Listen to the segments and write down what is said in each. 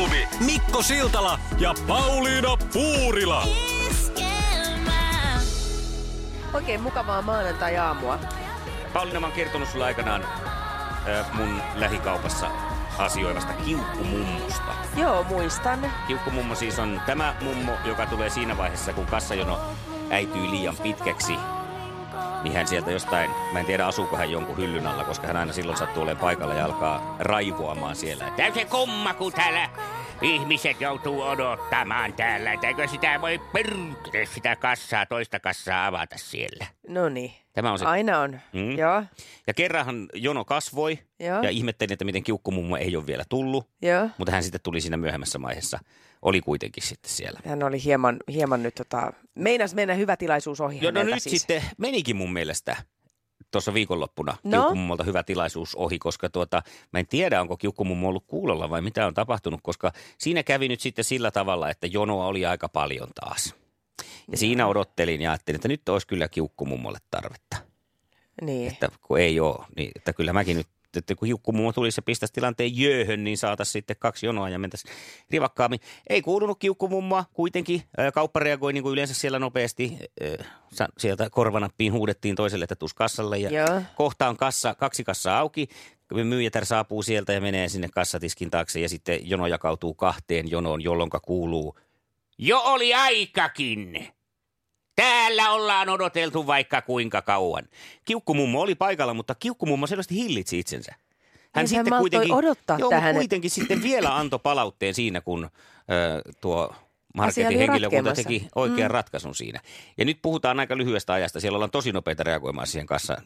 aamuklubi Mikko Siltala ja Pauliina Puurila. Oikein mukavaa maanantai-aamua. Pauliina, mä oon kertonut sulle aikanaan ö, mun lähikaupassa asioivasta kiukkumummosta. Joo, muistan. Kiukkumummo siis on tämä mummo, joka tulee siinä vaiheessa, kun kassajono äityy liian pitkäksi. Niin hän sieltä jostain, mä en tiedä asuuko hän jonkun hyllyn alla, koska hän aina silloin sattuu olemaan paikalla ja alkaa raivoamaan siellä. Käy se kumma, kun täällä ihmiset joutuu odottamaan täällä. että Eikö sitä voi perkele sitä kassaa, toista kassaa avata siellä. No niin. Tämä on se Aina on. Mm. Joo, Ja kerranhan jono kasvoi Joo. ja ihmettelin, että miten kiukkumummo ei ole vielä tullut. joo. Mutta hän sitten tuli siinä myöhemmässä vaiheessa. Oli kuitenkin sitten siellä. Hän oli hieman, hieman nyt tota, meinas mennä hyvä tilaisuus ohi Joo, no nyt siis. sitten menikin mun mielestä tuossa viikonloppuna No? kiukkumummolta hyvä tilaisuus ohi, koska tuota, mä en tiedä, onko kiukkumummo ollut kuulolla vai mitä on tapahtunut, koska siinä kävi nyt sitten sillä tavalla, että jonoa oli aika paljon taas. Ja siinä odottelin ja ajattelin, että nyt olisi kyllä kiukkumummolle tarvetta. Niin. Että kun ei ole, niin että kyllä mäkin nyt, että kun kiukkumummo tulisi ja pistäisi tilanteen jööhön, niin saataisiin sitten kaksi jonoa ja mentäisiin rivakkaammin. Ei kuulunut kiukkumummoa kuitenkin. Kauppa reagoi niin kuin yleensä siellä nopeasti. Sieltä korvanappiin huudettiin toiselle, että tuus kassalle. Ja Joo. kohta on kassa, kaksi kassaa auki. Myyjätär saapuu sieltä ja menee sinne kassatiskin taakse ja sitten jono jakautuu kahteen jonoon, jolloin kuuluu Jo oli aikakin. Täällä ollaan odoteltu vaikka kuinka kauan. Kiukkumummo oli paikalla, mutta kiukkumummo selvästi hillitsi itsensä. Niin hän malttoi odottaa joo, tähän, kuitenkin sitten vielä antoi palautteen siinä, kun ö, tuo marketin henkilökunta teki oikean mm. ratkaisun siinä. Ja nyt puhutaan aika lyhyestä ajasta. Siellä ollaan tosi nopeita reagoimaan siihen kanssa.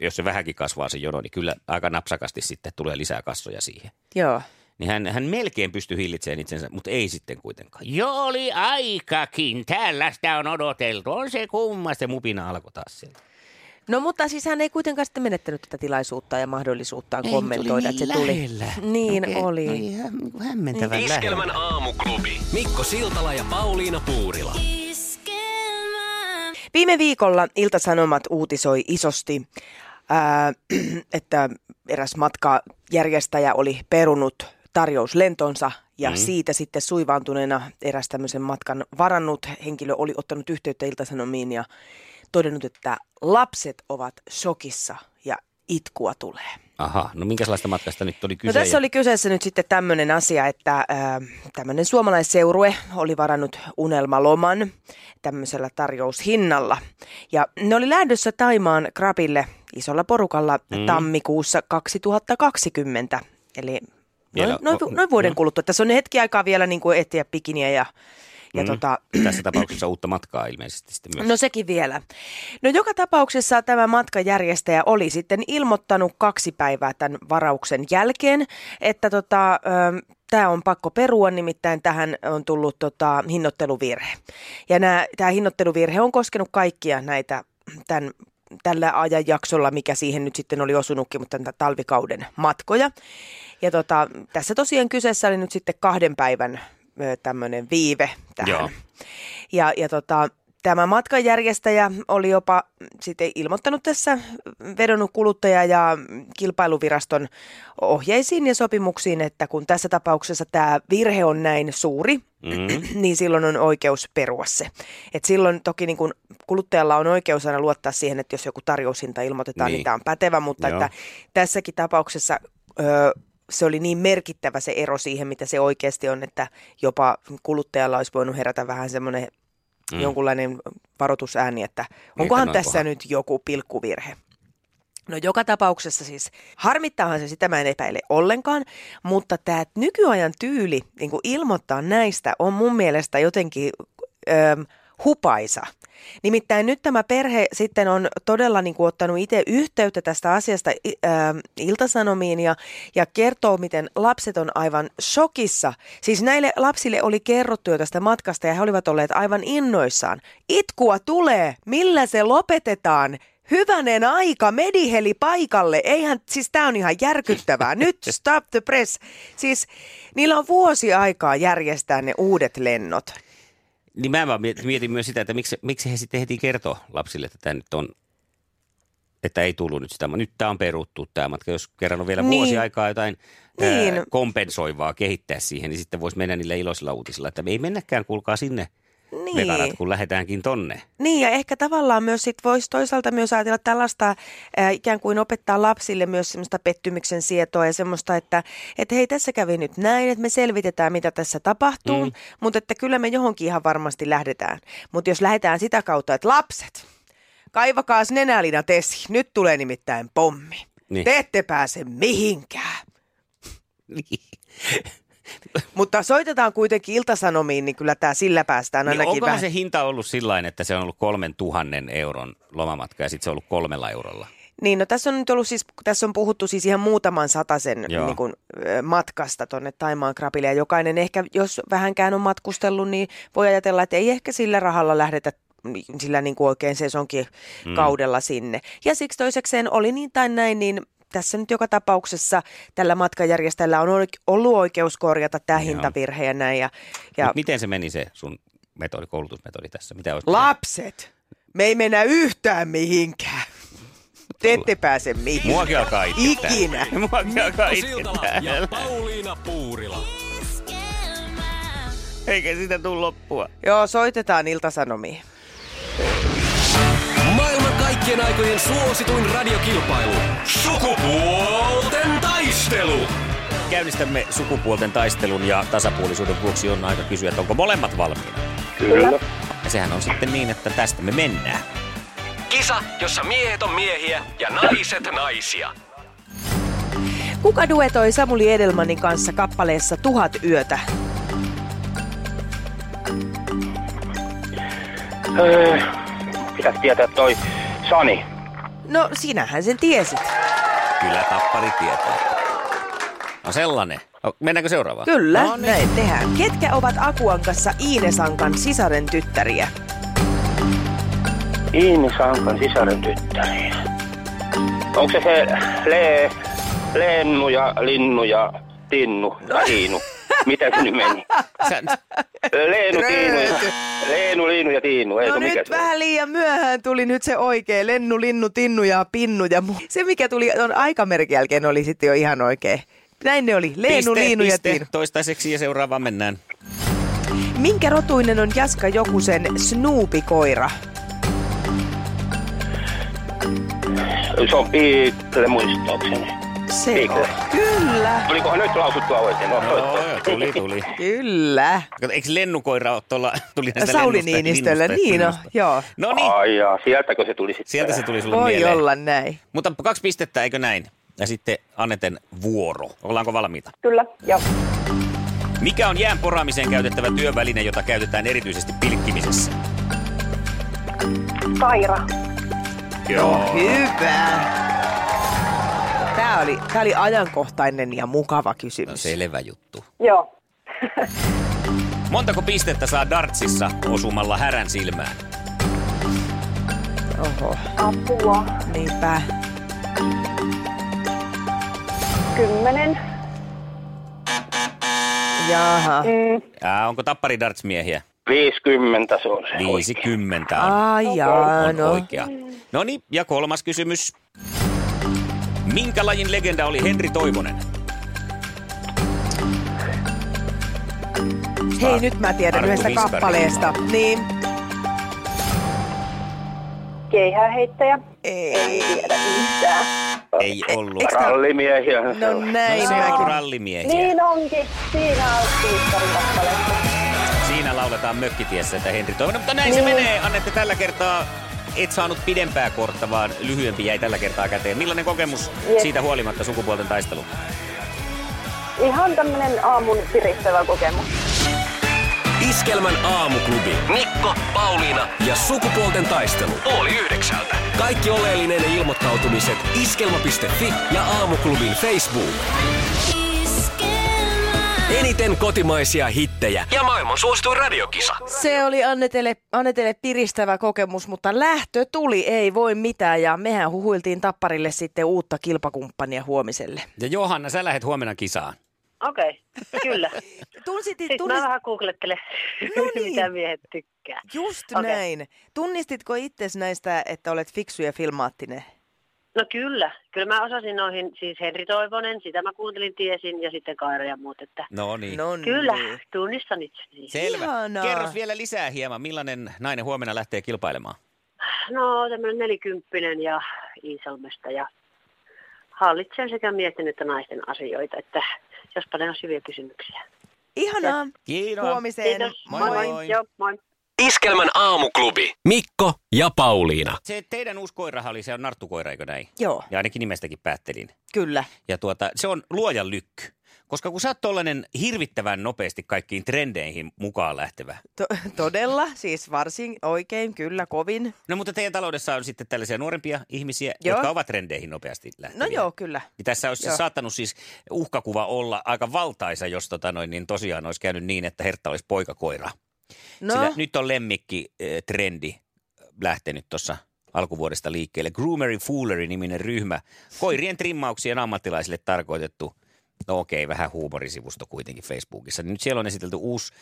Jos se vähänkin kasvaa se jono, niin kyllä aika napsakasti sitten tulee lisää kassoja siihen. Joo. Niin hän, hän melkein pystyi hillitsemään itsensä, mutta ei sitten kuitenkaan. Jo oli aikakin, täällä sitä on odoteltu. On se kumma, se mupina alkoi taas sieltä. No mutta siis hän ei kuitenkaan sitten menettänyt tätä tilaisuutta ja mahdollisuuttaan kommentoida, että se tuli. Niin oli. Hä, hämmentävän Iskelmän aamuklubi Mikko Siltala ja Pauliina Puurila Viime viikolla Ilta-Sanomat uutisoi isosti, ää, että eräs matkajärjestäjä oli perunut tarjouslentonsa ja mm. siitä sitten suivaantuneena eräs tämmöisen matkan varannut henkilö oli ottanut yhteyttä Ilta-Sanomiin ja todennut, että lapset ovat shokissa ja itkua tulee. Aha, no minkälaista matkasta nyt oli kyse? No tässä oli kyseessä nyt sitten tämmöinen asia, että äh, tämmöinen suomalaisseurue oli varannut unelmaloman tämmöisellä tarjoushinnalla. Ja ne oli lähdössä Taimaan Krapille isolla porukalla mm. tammikuussa 2020, eli Vielä noin, noin, noin vuoden no. kuluttua. Tässä on hetki aikaa vielä niin kuin etsiä pikiniä ja, ja Mm. tota, Tässä tapauksessa uutta matkaa ilmeisesti sitten myös. No sekin vielä. No joka tapauksessa tämä matkajärjestäjä oli sitten ilmoittanut kaksi päivää tämän varauksen jälkeen, että tota, tämä on pakko perua, nimittäin tähän on tullut tota, hinnoitteluvirhe. Ja tämä hinnoitteluvirhe on koskenut kaikkia näitä tämän tällä ajanjaksolla, mikä siihen nyt sitten oli osunutkin, mutta tämän talvikauden matkoja. Ja tota, tässä tosiaan kyseessä oli nyt sitten kahden päivän tämmöinen viive tähän. Joo. Ja, ja tota, tämä matkanjärjestäjä oli jopa sitten ilmoittanut tässä, vedonnut kuluttaja- ja kilpailuviraston ohjeisiin ja sopimuksiin, että kun tässä tapauksessa tämä virhe on näin suuri, Mm. niin silloin on oikeus perua se. Et silloin toki niin kun kuluttajalla on oikeus aina luottaa siihen, että jos joku tarjoushinta ilmoitetaan, niin, Niin. tämä on pätevä, mutta Joo. että tässäkin tapauksessa ö, se oli niin merkittävä se ero siihen, mitä se oikeasti on, että jopa kuluttajalla olisi voinut herätä vähän semmoinen mm. jonkunlainen varoitusääni, että onkohan Niin, että tässä onkohan- nyt joku pilkkuvirhe. No joka tapauksessa siis, harmittaahan se sitä mä en epäile ollenkaan, mutta tämä nykyajan tyyli niin ilmoittaa näistä on mun mielestä jotenkin ö, hupaisa. Nimittäin nyt tämä perhe sitten on todella niin kuin, ottanut itse yhteyttä tästä asiasta ä, Iltasanomiin ja, ja kertoo, miten lapset on aivan shokissa. Siis näille lapsille oli kerrottu jo tästä matkasta ja he olivat olleet aivan innoissaan. Itkua tulee, millä se lopetetaan? Hyvänen aika, mediheli paikalle. Eihän, siis tää on ihan järkyttävää. Nyt stop the press. Siis niillä on vuosi aikaa järjestää ne uudet lennot. Niin mä vaan mietin myös sitä, että miksi, miksi he sitten heti kertoo lapsille, että tämä nyt on, että ei tullut nyt sitä. Nyt tämä on peruttu tämä matka. Jos kerran on vielä niin. vuosi aikaa jotain niin. ää, kompensoivaa kehittää siihen, niin sitten voisi mennä niille iloisilla uutisilla. Että me ei mennäkään, kuulkaa sinne niin. vegarat, kun lähdetäänkin tonne. Niin ja ehkä tavallaan myös sit voisi toisaalta myös ajatella tällaista äh, ikään kuin opettaa lapsille myös semmoista pettymyksen sietoa ja semmoista, että et hei tässä kävi nyt näin, että me selvitetään mitä tässä tapahtuu, mm. mutta että kyllä me johonkin ihan varmasti lähdetään. Mutta jos lähdetään sitä kautta, että lapset, kaivakaas nenälinat esiin, nyt tulee nimittäin pommi. Niin. Te ette pääse mihinkään. Niin. Mutta soitetaan kuitenkin iltasanomiin, niin kyllä tämä sillä päästään ainakin niin vähän. se hinta ollut sillä että se on ollut kolmen tuhannen euron lomamatka ja sitten se on ollut kolmella eurolla? Niin, no tässä on nyt ollut siis, tässä on puhuttu siis ihan muutaman satasen niin kuin, matkasta tuonne Taimaan krapille. Ja jokainen ehkä, jos vähänkään on matkustellut, niin voi ajatella, että ei ehkä sillä rahalla lähdetä sillä niin kuin oikein sesonkin mm. kaudella sinne. Ja siksi toisekseen oli niin tai näin, niin tässä nyt joka tapauksessa tällä matkajärjestäjällä on ollut oikeus korjata tämä Joo. hintavirhe ja näin. Ja, ja... miten se meni se sun metodi, koulutusmetodi tässä? Mitä Lapset! Me ei mennä yhtään mihinkään. Te ette pääse mihinkään. Muakin alkaa itkettää. Ikinä. Muakin alkaa itkettää. ja Pauliina Puurila. Eikä sitä tule loppua. Joo, soitetaan Iltasanomiin. Kaikkien aikojen suosituin radiokilpailu. Sukupuolten taistelu. Käynnistämme sukupuolten taistelun ja tasapuolisuuden vuoksi on aika kysyä, että onko molemmat valmiina. Kyllä. Ja sehän on sitten niin, että tästä me mennään. Kisa, jossa miehet on miehiä ja naiset naisia. Kuka duetoi Samuli Edelmanin kanssa kappaleessa Tuhat yötä? Öö, pitäisi tietää toi Sani. No sinähän sen tiesit. Kyllä tappari tietää. No sellainen. Mennäänkö seuraavaan? Kyllä, no, niin. näin tehdään. Ketkä ovat Akuankassa Iinesankan sisaren tyttäriä? Iinesankan sisaren tyttäriä. Onko se se Le, Lennu ja Linnu ja Tinnu ja Tiinu? Mitä se nyt meni? Leenu, Tiinu ja, Leenu, Liinu ja Tiinu. Eikö, no mikä nyt vähän liian myöhään tuli nyt se oikein. Lennu, Linnu, Tinnu ja Pinnu ja mu- Se mikä tuli on aikamerkin jälkeen oli sitten jo ihan oikein. Näin ne oli. Leenu, piste, Liinu piste. ja Tiinu. Toistaiseksi ja seuraavaan mennään. Minkä rotuinen on Jaska Jokusen Snoopy-koira? Se on piikle muistaakseni. Se on. Kyllä. Tulikohan nyt lausuttua oikein? No, no joo, tuli, tuli. Kyllä. Eikö lennukoira ole tuolla, tuli näistä Sauli Niinistöllä, niin no, joo. No niin. Ai jaa, sieltäkö se tuli sitten? Sieltä se tuli sulle Voi mieleen. olla näin. Mutta kaksi pistettä, eikö näin? Ja sitten Anneten vuoro. Ollaanko valmiita? Kyllä, joo. Mikä on jään poraamiseen käytettävä työväline, jota käytetään erityisesti pilkkimisessä? Kaira. Joo. No, hyvä. Tämä oli, tämä oli ajankohtainen ja mukava kysymys. No selvä juttu. Joo. Montako pistettä saa dartsissa osumalla härän silmään? Oho. Apua. Niinpä. Kymmenen. Jaha. Mm. Ja, onko tappari dartsmiehiä? 50 se on se 50 on. Ai jaa, on no. oikea. No niin, ja kolmas kysymys. Minkä lajin legenda oli Henri Toivonen? Hei, nyt mä tiedän Arku yhdestä Viskari. kappaleesta. Niin. Keihääheittäjä. Ei. Ei tiedä yhtään. Ei ollut. E- rallimiehiä. No näin no, se on rallimiehiä. Niin onkin. Siinä on Siinä lauletaan mökkitiessä, että Henri Toivonen. Mutta näin niin. se menee. Annette tällä kertaa et saanut pidempää kortta, vaan lyhyempi jäi tällä kertaa käteen. Millainen kokemus yes. siitä huolimatta sukupuolten taistelu? Ihan tämmönen aamun piristävä kokemus. Iskelmän aamuklubi. Mikko, Pauliina ja sukupuolten taistelu. Oli yhdeksältä. Kaikki oleellinen ilmoittautumiset iskelma.fi ja aamuklubin Facebook. Eniten kotimaisia hittejä ja maailman suosituin radiokisa. Se oli Annetelle, Annetelle piristävä kokemus, mutta lähtö tuli, ei voi mitään. Ja mehän huhuiltiin Tapparille sitten uutta kilpakumppania huomiselle. Ja Johanna, sä lähdet huomenna kisaan. Okei, kyllä. Tunsitit, Sitten mä tunnistit, vähän googlettelen, No niin. mitä miehet tykkää. just Okei. näin. Tunnistitko itses näistä, että olet fiksu ja filmaattinen? No kyllä, kyllä mä osasin noihin, siis Henri Toivonen, sitä mä kuuntelin, tiesin, ja sitten Kaira ja muut, että No niin. No kyllä, niin. tunnistan itseni. Selvä. Ihanaa. Kerros vielä lisää hieman, millainen nainen huomenna lähtee kilpailemaan? No tämmöinen nelikymppinen ja Iisalmesta ja hallitsee sekä miesten että naisten asioita, että jospa ne on hyviä kysymyksiä. Ihanaa. Kiitos. Huomiseen. Kiitos, Moi, moi. moi. Joo, moi. Iskelmän aamuklubi. Mikko ja Pauliina. Se teidän uusi koirahan oli, se on narttukoira, eikö näin? Joo, Ja ainakin nimestäkin päättelin. kyllä. Ja tuota, se on luojan lykky. Koska kun sä oot tollanen hirvittävän nopeasti kaikkiin trendeihin mukaan lähtevä. To- todella, siis varsin oikein, kyllä, kovin. No mutta teidän taloudessa on sitten tällaisia nuorempia ihmisiä, Joo. jotka ovat trendeihin nopeasti lähteviä. No joo, kyllä. Niin tässä olisi Joo. saattanut siis uhkakuva olla aika valtaisa, jos tota noin, niin tosiaan olisi käynyt niin, että Hertta olisi poikakoira. No, Sillä nyt on lemmikki-trendi lähtenyt tuossa alkuvuodesta liikkeelle. Groomery Foolery-niminen ryhmä. Koirien trimmauksien ammattilaisille tarkoitettu, no okei, vähän huumorisivusto kuitenkin Facebookissa. Nyt siellä on esitelty uusi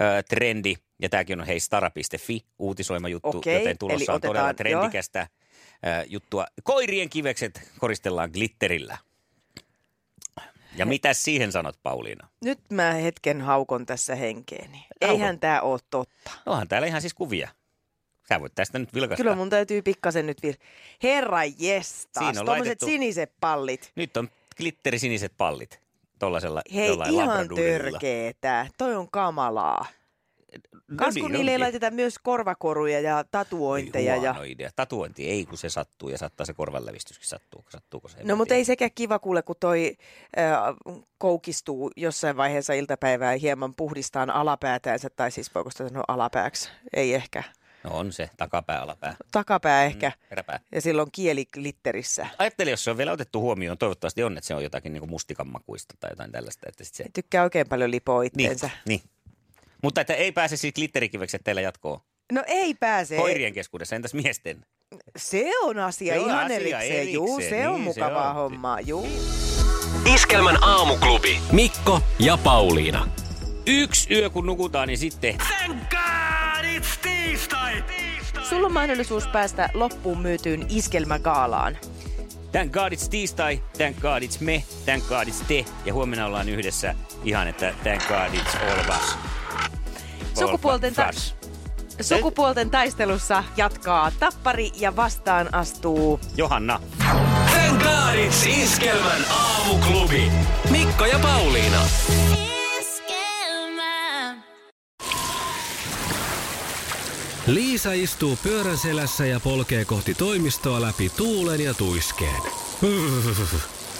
ö, trendi, ja tämäkin on hei stara.fi uutisoima juttu, Okei, joten eli tulossa on otetaan- todella trendikästä ö, juttua. Koirien kivekset koristellaan glitterillä. Ja mitä siihen sanot, Pauliina? nyt mä hetken haukon tässä henkeeni. Haukon. Eihän tää oo totta. Onhan täällä ihan siis kuvia. Sä voit tästä nyt vilkastaa. Kyllä mun täytyy pikkasen nyt vir... Herra jestas, laitettu- siniset pallit. Nyt on glitterisiniset pallit tuollaisella Hei, ihan törkeetä. Toi on kamalaa. No Kas niin kun niille ei laiteta myös korvakoruja ja tatuointeja. Ei Ja... idea. Tatuointi ei, kun se sattuu ja saattaa se korvanlävistyskin sattuu. Sattuuko se? No mutta ei sekään kiva kuule, kun toi äh, koukistuu jossain vaiheessa iltapäivää hieman puhdistaan alapäätänsä, tai siis voiko sitä sanoa alapääksi? Ei ehkä. No on se, takapää, alapää. Takapää ehkä. Mm, peräpää. Ja silloin kieli glitterissä. Ajattele, jos se on vielä otettu huomioon, toivottavasti on, että se on jotakin niin mustikanmakuista tai jotain tällaista. Että sit se... Tykkää oikein paljon lipoa Niin, itteensä. niin. Mutta että ei pääse siis glitterikivekset teillä jatkoon. No ei pääse. Koirien keskuudessa, entäs miesten? Se on asia Se on ihan asia erikseen. Juu, erikseen, se on niin se mukavaa on. hommaa. Juu. Iskelmän aamuklubi. Mikko ja Pauliina. Yksi yö kun nukutaan, niin sitten Thank God it's tiistai! Sulla on mahdollisuus päästä loppuun myytyyn iskelmägaalaan. Thank God it's tiistai, thank God it's me, thank God it's te. Ja huomenna ollaan yhdessä ihan, että thank God it's all of us. Sukupuolten, ta- sukupuolten taistelussa jatkaa tappari ja vastaan astuu Johanna. It's Iskelmän aamuklubi. Mikko ja Pauliina. Liisa istuu pyörän selässä ja polkee kohti toimistoa läpi tuulen ja tuiskeen.